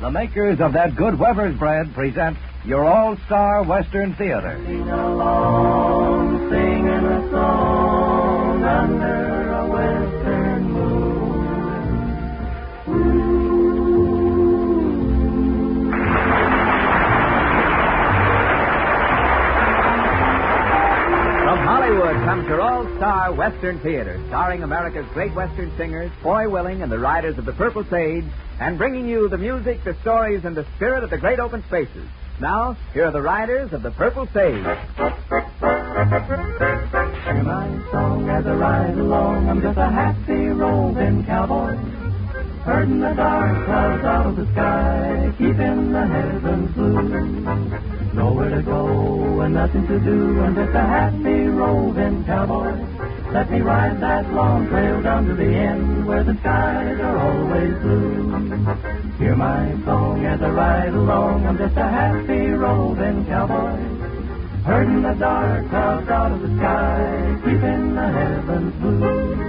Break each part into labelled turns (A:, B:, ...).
A: The makers of that good Weber's bread present your all-star Western Theater.
B: Sing along, a song under a western moon.
C: From Hollywood comes your all-star Western Theater, starring America's great Western singers, Foy Willing and the Riders of the Purple Sage, and bringing you the music, the stories, and the spirit of the great open spaces. Now, here are the Riders of the Purple Sage.
B: Hear my song as I ride along. I'm just a happy roving cowboy. Herding the dark clouds out of the sky, keeping the heavens blue. Nowhere to go and nothing to do. I'm just a happy roving cowboy. Let me ride that long trail down to the end where the skies are always blue. Hear my song as I ride along. I'm just a happy roving cowboy. Herding the dark clouds out of the sky, keeping the heavens blue.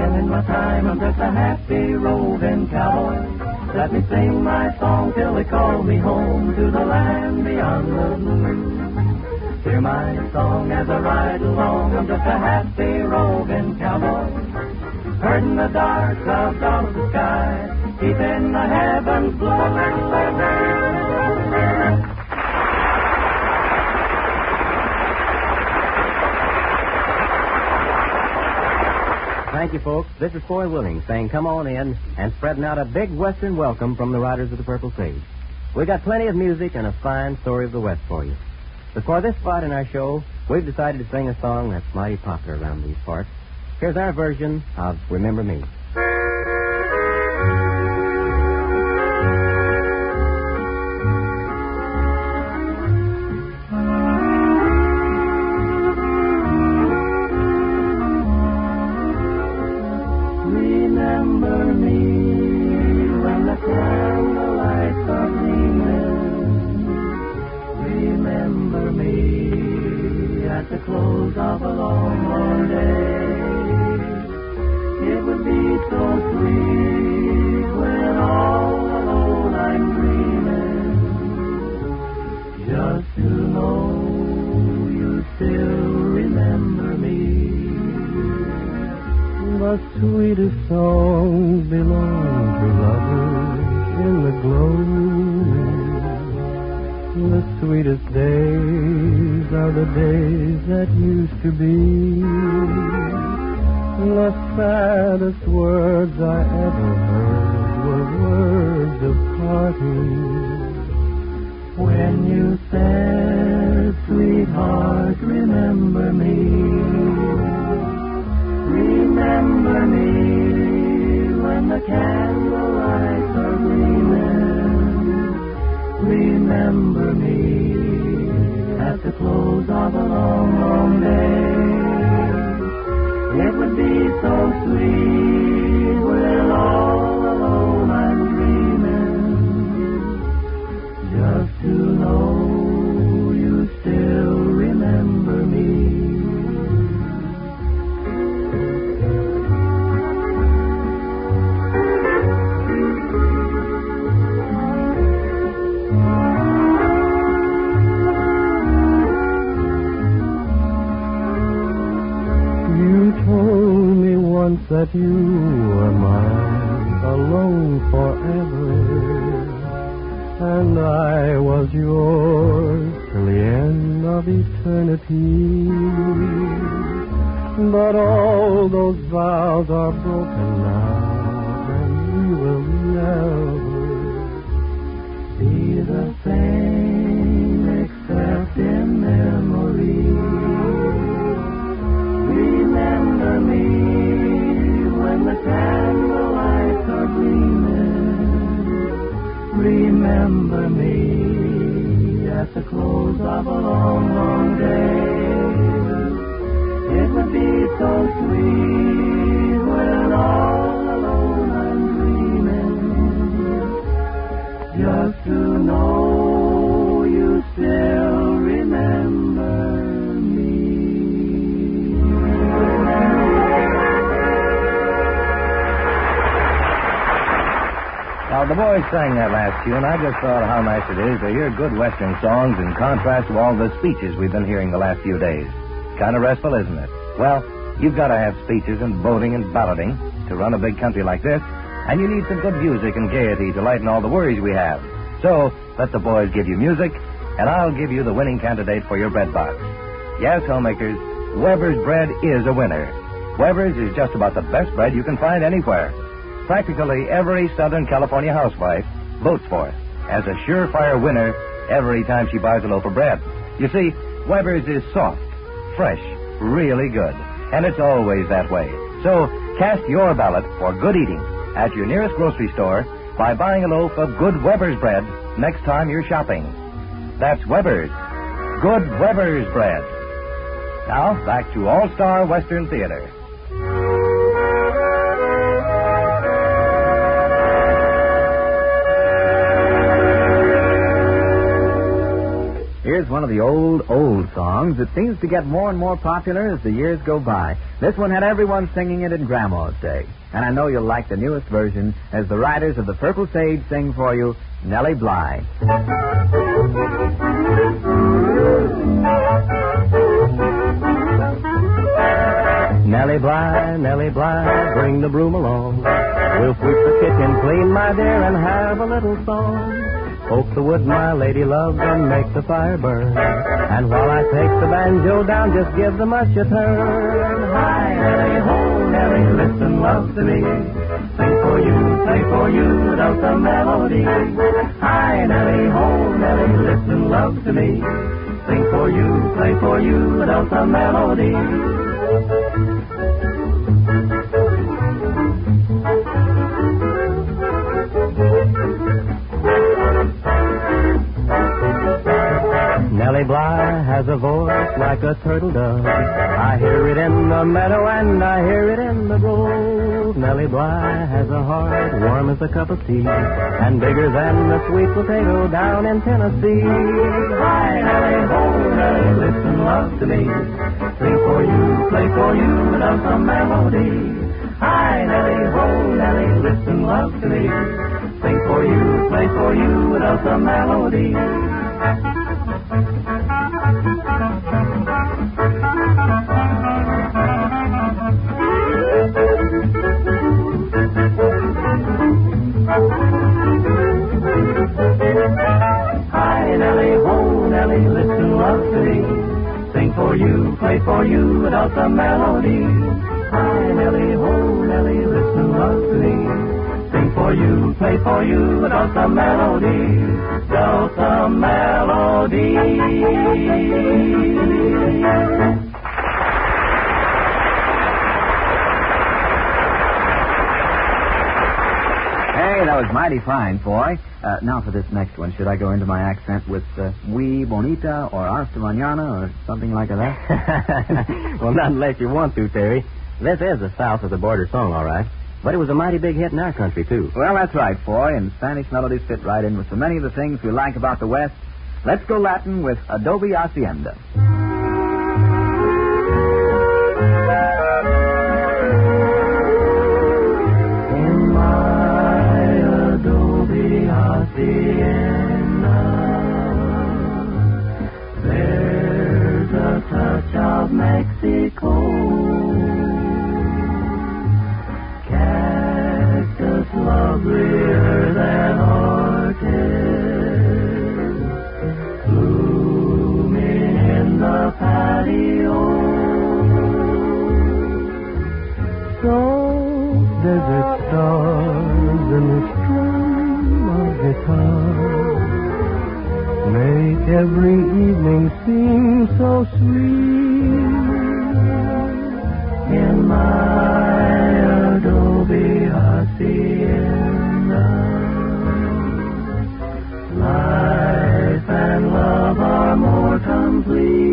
B: Spending my time. I'm just a happy roving cowboy. Let me sing my song till they call me home to the land beyond the blue. Hear my song as I ride along. I'm just a happy roving cowboy. Herding the dark clouds out of the sky, keeping the heavens blue.
D: Thank you, folks. This is Foy Willing saying come on in and spreading out a big Western welcome from the Riders of the Purple Sage. We've got plenty of music and a fine story of the West for you. But for this spot in our show, we've decided to sing a song that's mighty popular around these parts. Here's our version of Remember Me.
B: You said, sweetheart, remember me. Remember me when the candlelights are gleaming. Remember me at the close of a long, long day. It would be so sweet
E: that you were mine, alone forever. And I was yours till the end of eternity. But all those vows are broken now, and we will never
B: be the same except in memory. Remember me when the candlelights are gleaming. Remember me at the close of a long, long day. It would be so sweet when all alone I'm dreaming just to know
A: the boys sang that last tune. I just thought how nice it is to hear good Western songs in contrast to all the speeches we've been hearing the last few days. Kind of restful, isn't it? Well, you've got to have speeches and voting and balloting to run a big country like this, and you need some good music and gaiety to lighten all the worries we have. So, let the boys give you music, and I'll give you the winning candidate for your bread box. Yes, homemakers, Weber's bread is a winner. Weber's is just about the best bread you can find anywhere. Practically every Southern California housewife votes for it as a surefire winner every time she buys a loaf of bread. You see, Weber's is soft, fresh, really good, and it's always that way. So cast your ballot for good eating at your nearest grocery store by buying a loaf of good Weber's bread next time you're shopping. That's Weber's. Good Weber's bread. Now, back to All Star Western Theater.
C: Here's one of the old, old songs that seems to get more and more popular as the years go by. This one had everyone singing it in Grandma's day. And I know you'll like the newest version as the riders of the Purple Sage sing for you Nellie Bly.
D: Nellie Bly, Nellie Bly, bring the broom along. We'll sweep the kitchen clean, my dear, and have a little song. Poke the wood, my lady love, and make the fire burn. And while I take the banjo down, just give the mush a turn.
B: Hi, Nellie, ho, Nellie, listen, love to me. Sing for you, play for you, without the melody. Hi, Nellie, ho, Nellie, listen, love to me. Sing for you, play for you, without the melody.
D: Bly has a voice like a turtle dove. I hear it in the meadow and I hear it in the grove. Nellie Bly has a heart warm as a cup of tea and bigger than the sweet potato down in Tennessee.
B: Hi, Nellie, ho, Nellie, listen, love to me. Sing for you, play for you, without the melody. Hi, Nellie, ho, Nellie, listen, love to me. Sing for you, play for you, without the melody. For you, play for you, without the melody. Hi, Nellie, ho, Nellie, listen, love to me. Sing for you, play for you, without the melody. Without the melody.
C: Hey, that was mighty fine, boy. Uh, now for this next one. Should I go into my accent with uh, Oui Bonita or Hasta Mañana or something like that?
D: well, not unless you want to, Terry. This is a south of the border song, all right. But it was a mighty big hit in our country, too.
C: Well, that's right, boy, and Spanish melodies fit right in with so many of the things we like about the West. Let's go Latin with Adobe Hacienda.
E: Stars in the stream of guitars make every evening seem so sweet.
B: In my adobe hacienda, life and love are more complete.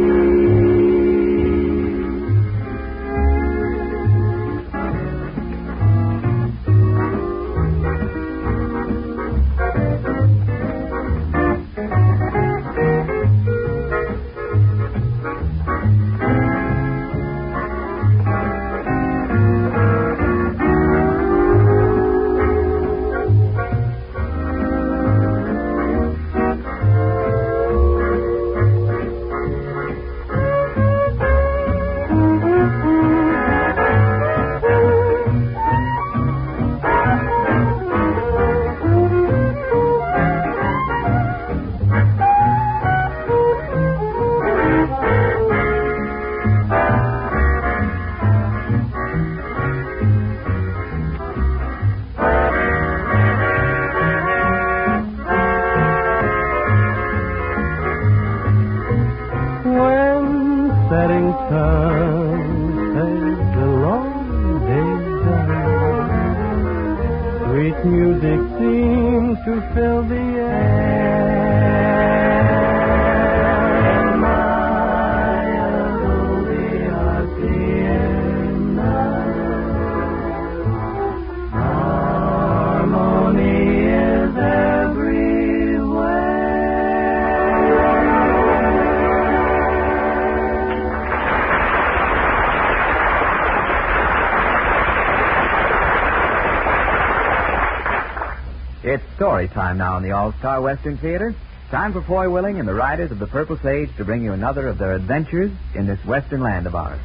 C: Story time now in the All Star Western Theater. Time for Foy Willing and the Riders of the Purple Sage to bring you another of their adventures in this western land of ours.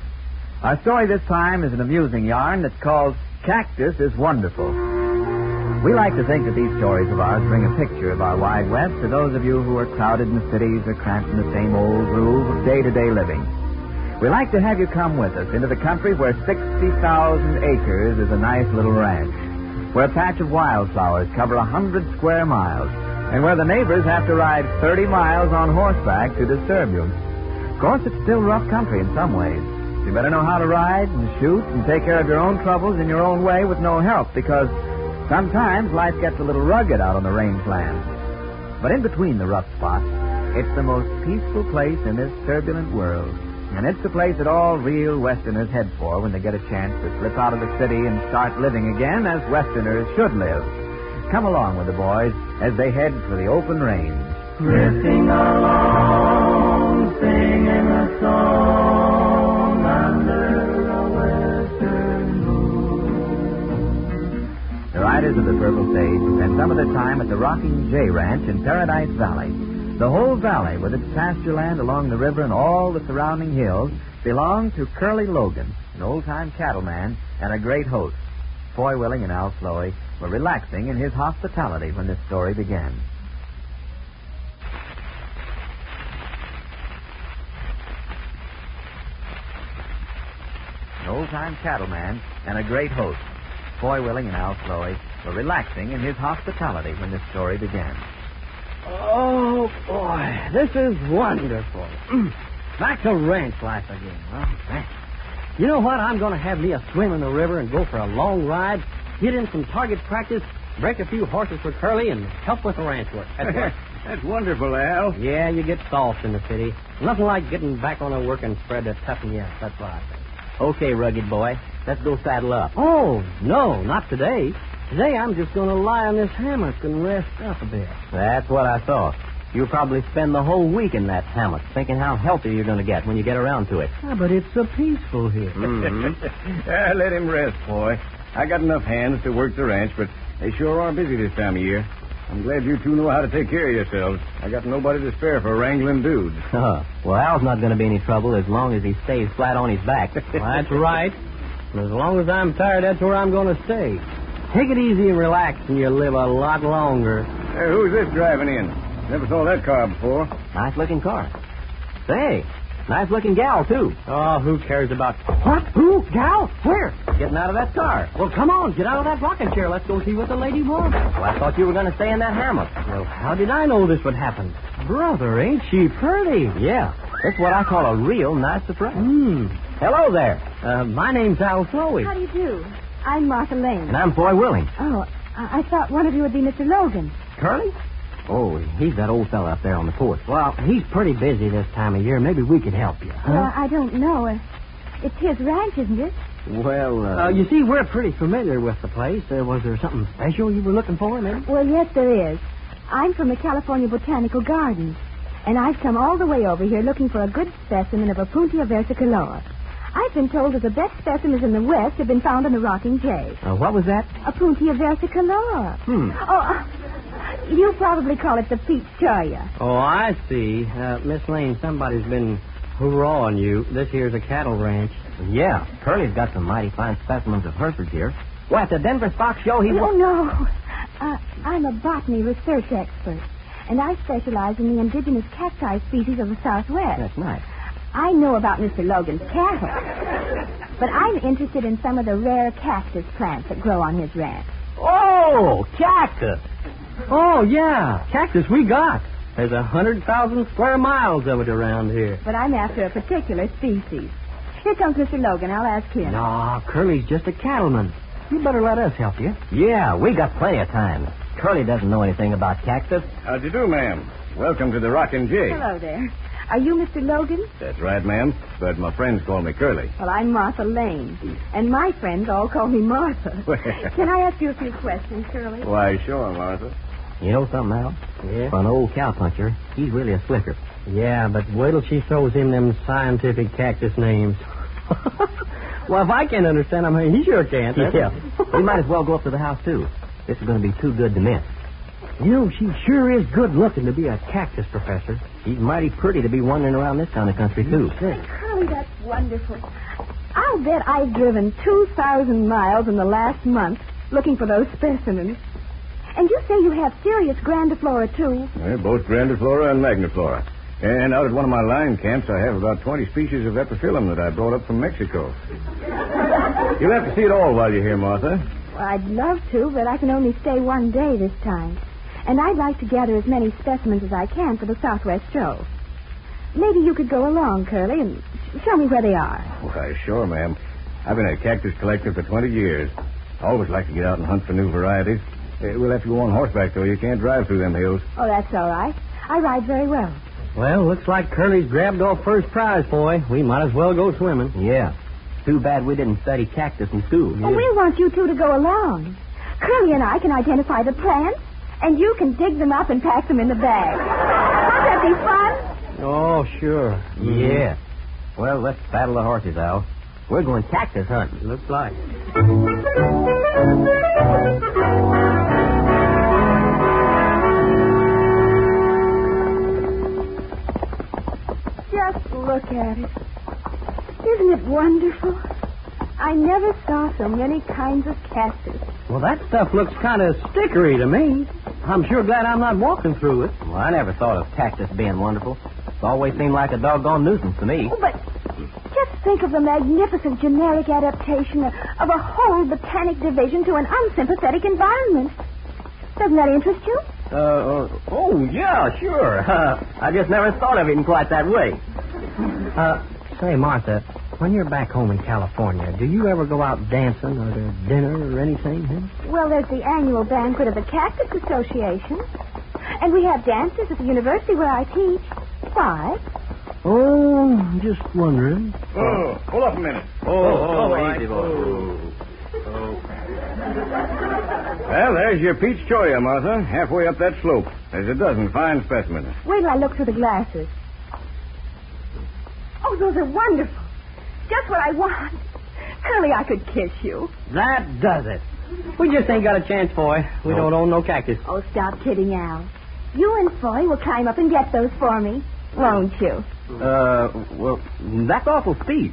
C: Our story this time is an amusing yarn that's called Cactus is Wonderful. We like to think that these stories of ours bring a picture of our wide west to those of you who are crowded in the cities or cramped in the same old groove of day to day living. We like to have you come with us into the country where 60,000 acres is a nice little ranch, where a patch of wildflowers cover a hundred square miles, and where the neighbors have to ride 30 miles on horseback to disturb you. Of course, it's still rough country in some ways. You better know how to ride and shoot and take care of your own troubles in your own way with no help, because sometimes life gets a little rugged out on the rangeland. But in between the rough spots, it's the most peaceful place in this turbulent world. And it's the place that all real Westerners head for when they get a chance to slip out of the city and start living again as Westerners should live. Come along with the boys as they head for the open range.
F: Drifting along, singing a song under a western moon.
C: The riders of the Purple Sage spend some of their time at the Rocking J Ranch in Paradise Valley. The whole valley, with its pasture land along the river and all the surrounding hills, belonged to Curly Logan, an old-time cattleman and a great host. Foy Willing and Al Sloey were relaxing in his hospitality when this story began. An old-time cattleman and a great host. Foy Willing and Al Sloey were relaxing in his hospitality when this story began.
B: Oh, boy, this is wonderful. Mm. Back to ranch life again. Well, thanks. You know what? I'm going to have me a swim in the river and go for a long ride, get in some target practice, break a few horses for Curly, and help with the ranch work. That's what-
G: That's wonderful, Al.
B: yeah, you get soft in the city. Nothing like getting back on a working spread to toughen you up. That's what I think.
D: Okay, rugged boy. Let's go saddle up.
B: Oh, no, not today. Today I'm just going to lie on this hammock and rest up a bit.
D: That's what I thought. You'll probably spend the whole week in that hammock, thinking how healthy you're going to get when you get around to it.
B: Ah, but it's so peaceful here.
G: Ah, let him rest, boy. I got enough hands to work the ranch, but they sure are busy this time of year. I'm glad you two know how to take care of yourselves. I got nobody to spare for wrangling dudes.
D: Huh. Well, Al's not going to be any trouble as long as he stays flat on his back.
B: Well, that's right. And as long as I'm tired, that's where I'm going to stay. Take it easy and relax, and you'll live a lot longer.
G: Hey, who's this driving in? Never saw that car before.
D: nice looking car. Say, nice looking gal, too.
B: Oh, who cares about what? Who? Gal? Where?
D: Getting out of that car.
B: Well, come on, get out of that rocking chair. Let's go see what the lady wants.
D: Well, I thought you were going to stay in that hammock.
B: Well, how did I know this would happen? Brother, ain't she pretty?
D: Yeah, that's what I call a real nice surprise.
B: Hmm.
D: Hello there.
B: Uh, my name's Al Sloey.
H: How do you do? I'm Martha Lane.
D: And I'm Foy Willing.
H: Oh, I-, I thought one of you would be Mr. Logan.
D: Curly? Oh, he's that old fellow up there on the porch.
B: Well, he's pretty busy this time of year. Maybe we could help you.
H: Well, I don't know. Uh, it's his ranch, isn't it?
D: Well,
B: Uh, you see, we're pretty familiar with the place. Uh, was there something special you were looking for, maybe?
H: Well, yes, there is. I'm from the California Botanical Gardens, and I've come all the way over here looking for a good specimen of Opuntia versicolor. I've been told that the best specimens in the West have been found in the Rocking J.
D: uh, what was that?
H: Opuntia versicolor.
D: Hmm.
H: Oh, uh, you probably call it the peach cholla.
B: Oh, I see. Uh, Miss Lane, somebody's been hoorahing you. This here's a cattle ranch.
D: Yeah, Curly's got some mighty fine specimens of Herefords here. Well, at the Denver Stock Show, he
H: No,
D: was.
H: no. Uh, I'm a botany research expert, and I specialize in the indigenous cacti species of the Southwest.
D: That's nice.
H: I know about Mr. Logan's cattle, but I'm interested in some of the rare cactus plants that grow on his ranch.
B: Oh, cactus. Oh, yeah. Cactus we got. There's a hundred thousand square miles of it around here.
H: But I'm after a particular species. Here comes Mr. Logan. I'll ask him.
B: No, Curly's just a cattleman. You better let us help you.
D: Yeah, we got plenty of time. Curly doesn't know anything about cactus.
G: How'd you do, ma'am? Welcome to the Rockin' J.
H: Hello there. Are you Mr. Logan?
G: That's right, ma'am. But my friends call me Curly.
H: Well, I'm Martha Lane. And my friends all call me Martha. Can I ask you a few questions, Curly?
G: Why, sure, Martha.
D: You know something, Al?
B: Yeah?
D: For an old cowpuncher, he's really a slicker.
B: Yeah, but wait till she throws him them scientific cactus names. well, if I can't understand them, he sure can't.
D: Yeah. we might as well go up to the house, too. This is going to be too good to miss.
B: You know, she sure is good looking to be a cactus professor.
D: She's mighty pretty to be wandering around this kind of country, too.
H: Curly, that's wonderful. I'll bet I've driven 2,000 miles in the last month looking for those specimens. And you say you have Cereus grandiflora, too.
G: Yeah, both grandiflora and magniflora. And out at one of my line camps, I have about 20 species of epiphyllum that I brought up from Mexico. You'll have to see it all while you're here, Martha.
H: Well, I'd love to, but I can only stay one day this time. And I'd like to gather as many specimens as I can for the Southwest show. Maybe you could go along, Curly, and sh- show me where they are.
G: Why, sure, ma'am. I've been a cactus collector for 20 years. I always like to get out and hunt for new varieties. Uh, we'll have to go on horseback, though. You can't drive through them hills.
H: Oh, that's all right. I ride very well.
B: Well, looks like Curly's grabbed off first prize, boy. We might as well go swimming.
D: Yeah. Too bad we didn't study cactus in school.
H: Well, we want you two to go along. Curly and I can identify the plants, and you can dig them up and pack them in the bag. Won't that be fun?
B: Oh, sure. Mm-hmm.
D: Yeah. Well, let's saddle the horses, Al. We're going cactus hunting.
B: Looks like.
H: Just look at it. Isn't it wonderful? I never saw so many kinds of cactus.
B: Well, that stuff looks kind of stickery to me. I'm sure glad I'm not walking through it.
D: Well, I never thought of cactus being wonderful. It's always seemed like a doggone nuisance to me.
H: Oh, but just think of the magnificent generic adaptation of, of a whole botanic division to an unsympathetic environment. Doesn't that interest you?
D: Uh, uh, oh, yeah, sure. Uh, I just never thought of it in quite that way.
B: Uh, say, Martha, when you're back home in California, do you ever go out dancing or to dinner or anything? Huh?
H: Well, there's the annual banquet of the Cactus Association. And we have dances at the university where I teach. Why?
B: Oh, I'm just wondering.
G: Oh, hold up a minute.
D: Oh, oh, oh, oh, oh easy, boy. Oh.
G: Well, there's your peach cholla, Martha, halfway up that slope. There's a dozen fine specimens.
H: Wait till I look through the glasses. Oh, those are wonderful. Just what I want. Curly, I could kiss you.
B: That does it. We just ain't got a chance, boy. We don't own no cactus.
H: Oh, stop kidding, Al. You and Foy will climb up and get those for me, won't you?
D: Uh, well, that's awful steep.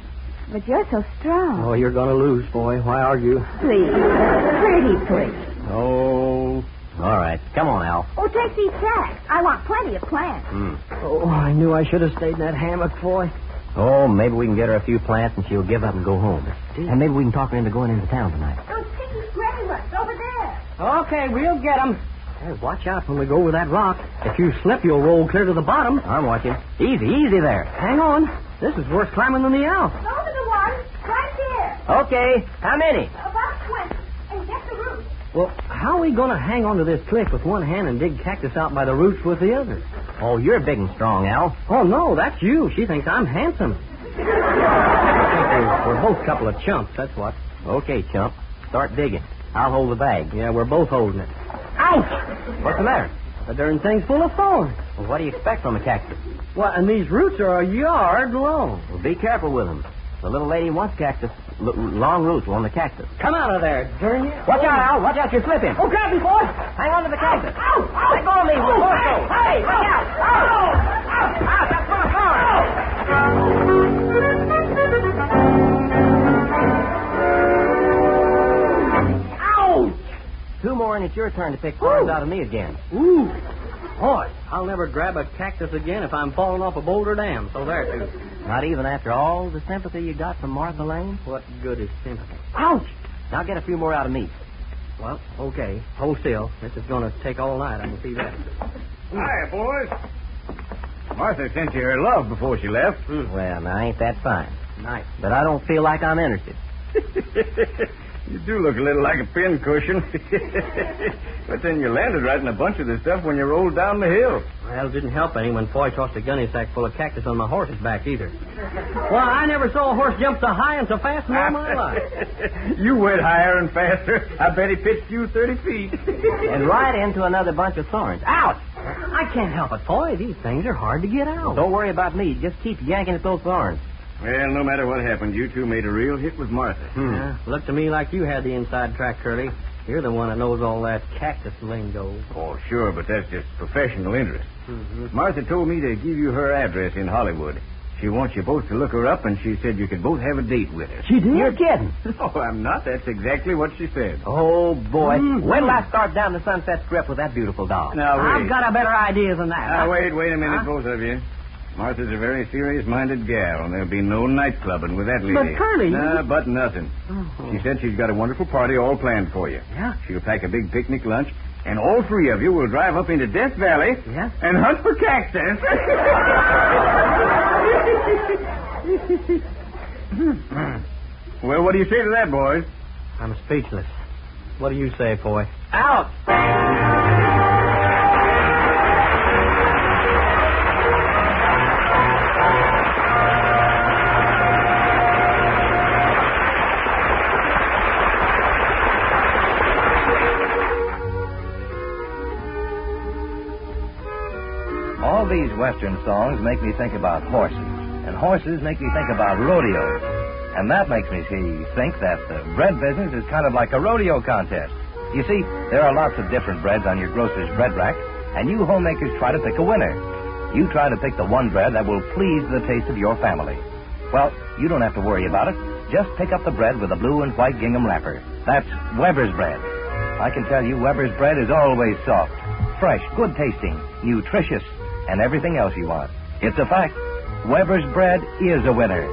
H: But you're so strong.
B: Oh, you're gonna lose, boy. Why argue?
H: Please. Pretty please.
D: Oh, all right. Come on, Al.
H: Oh, take these sacks. I want plenty of plants.
D: Hmm.
B: Oh, I knew I should have stayed in that hammock, boy.
D: Oh, maybe we can get her a few plants and she'll give up and go home. And maybe we can talk her into going into town tonight.
H: Those sticky gray ones over there.
B: Okay, we'll get 'em. Hey, watch out when we go over that rock. If you slip, you'll roll clear to the bottom.
D: I'm watching. Easy, easy there.
B: Hang on. This is worse climbing than the Alps.
H: Those are the ones right there.
D: Okay. How many?
H: About 20. And get the roots.
B: Well, how are we going to hang onto this cliff with one hand and dig cactus out by the roots with the other?
D: Oh, you're big and strong, Al.
B: Oh, no, that's you. She thinks I'm handsome. I think we're, we're both a couple of chumps, that's what.
D: Okay, chump. Start digging. I'll hold the bag.
B: Yeah, we're both holding it. Ouch!
D: What's the matter?
B: The darn thing's full of thorns.
D: Well, what do you expect from a cactus?
B: Well, and these roots are a yard long.
D: Well, be careful with them. The little lady wants cactus. L- long roots on the cactus.
B: Come out of there, darn you.
D: Watch out, Al. Watch out. You're slipping.
B: Oh, grab me, boy.
D: Hang on to the cactus.
B: Ow, ow.
D: Let go of me.
B: Oh, hey,
D: go.
B: hey, watch out. Ow. Ow, ow, that's full of thorns. Ouch!
D: Two more, and it's your turn to pick thorns out of me again.
B: Ooh. Boy, I'll never grab a cactus again if I'm falling off a boulder dam. So there, too.
D: Not even after all the sympathy you got from Martha Lane?
B: What good is sympathy?
D: Ouch! Now get a few more out of me.
B: Well, okay. Hold still. This is going to take all night. I can see that.
G: Hi, boys. Martha sent you her love before she left.
D: Well, now ain't that fine?
I: Nice.
D: but I don't feel like I'm interested.
G: you do look a little like a pin cushion. but then you landed right in a bunch of the stuff when you rolled down the hill.
I: Well, it didn't help any when Foy tossed a gunny sack full of cactus on my horse's back either. Well, I never saw a horse jump so high and so fast in all my life.
G: you went higher and faster. I bet he pitched you 30 feet.
D: And right into another bunch of thorns. Ouch!
I: I can't help it, Foy. These things are hard to get out.
D: Don't worry about me. Just keep yanking at those thorns.
G: Well, no matter what happened, you two made a real hit with Martha.
I: Yeah, looked to me like you had the inside track, Curly. You're the one that knows all that cactus lingo.
G: Oh, sure, but that's just professional interest.
I: Mm-hmm.
G: Martha told me to give you her address in Hollywood. She wants you both to look her up, and she said you could both have a date with her.
I: She did?
D: You're kidding.
G: No, I'm not. That's exactly what she said.
D: Oh, boy.
I: Mhm.
D: When will I start down the Sunset Strip with that beautiful dog?
G: Now, wait.
I: I've got a better idea than that.
G: Now, wait, wait a minute,
I: Huh?
G: both of you. Martha's a very serious-minded gal, and there'll be no night clubbing with that lady.
I: But, Curly, you-
G: Nah, but nothing.
I: Oh.
G: She said she's got a wonderful party all planned for you.
I: Yeah?
G: She'll pack a big picnic lunch, and all three of you will drive up into Death Valley
I: Yeah?
G: and hunt for cactus. well, what do you say to that, boys?
I: I'm speechless. What do you say, Foy?
D: Out!
A: These Western songs make me think about horses, and horses make me think about rodeos. And that makes me think that the bread business is kind of like a rodeo contest. You see, there are lots of different breads on your grocer's bread rack, and you homemakers try to pick a winner. You try to pick the one bread that will please the taste of your family. Well, you don't have to worry about it. Just pick up the bread with a blue and white gingham wrapper. That's Weber's bread. I can tell you, Weber's bread is always soft, fresh, good tasting, nutritious, and everything else you want. It's a fact. Weber's bread is a winner.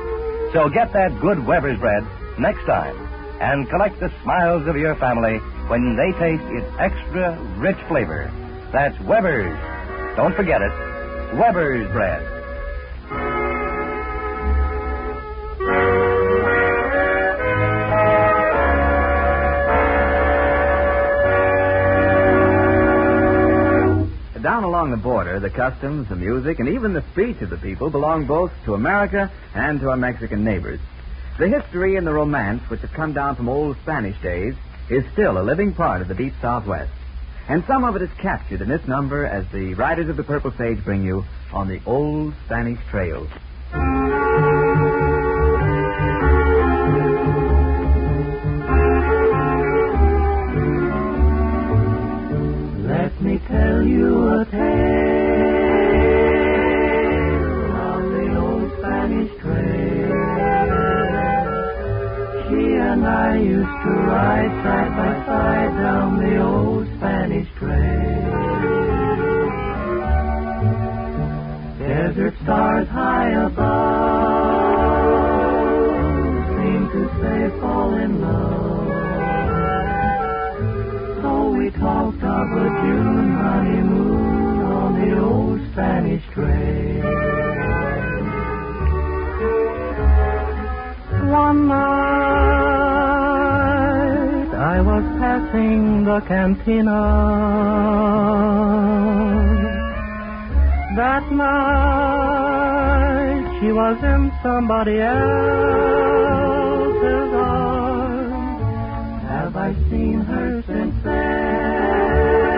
A: So get that good Weber's bread next time and collect the smiles of your family when they taste its extra rich flavor. That's Weber's. Don't forget it. Weber's bread.
C: Along the border, the customs, the music, and even the speech of the people belong both to America and to our Mexican neighbors. The history and the romance which have come down from old Spanish days is still a living part of the deep Southwest. And some of it is captured in this number as the Riders of the Purple Sage bring you on the old Spanish trails.
B: Tell you a tale of the old Spanish trail. She and I used to ride side by side down the old Spanish trail. Desert stars high above seem to say fall in love. Spanish trail. One night I was passing the cantina. That night she was in somebody else's arms. Have I seen her since then?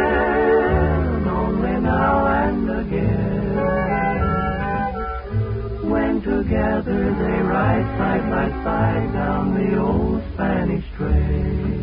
B: Together they ride side by side down the old Spanish trail.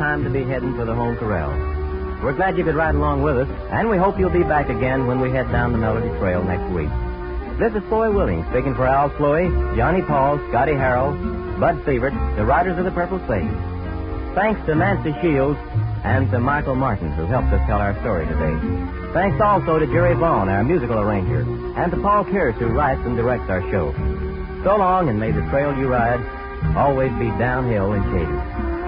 D: Time to be heading for the home corral. We're glad you could ride along with us, and we hope you'll be back again when we head down the Melody Trail next week. This is Foy Willing speaking for Al Sloey, Johnny Paul, Scotty Harrell, Bud Sievert, the Riders of the Purple Sage. Thanks to Nancy Shields and to Michael Martin, who helped us tell our story today. Thanks also to Jerry Vaughn, our musical arranger, and to Paul Kears, who writes and directs our show. So long, and may the trail you ride always be downhill and shady.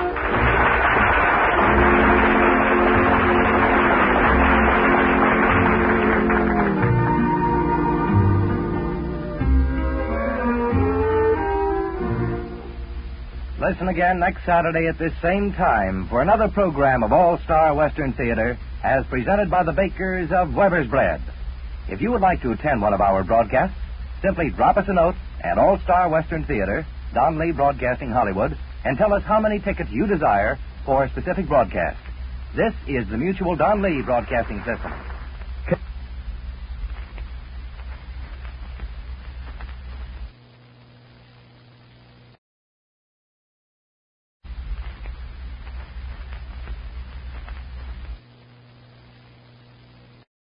A: Listen again next Saturday at this same time for another program of All Star Western Theater as presented by the bakers of Weber's Bread. If you would like to attend one of our broadcasts, simply drop us a note at All Star Western Theater, Don Lee Broadcasting Hollywood, and tell us how many tickets you desire for a specific broadcast. This is the Mutual Don Lee Broadcasting System.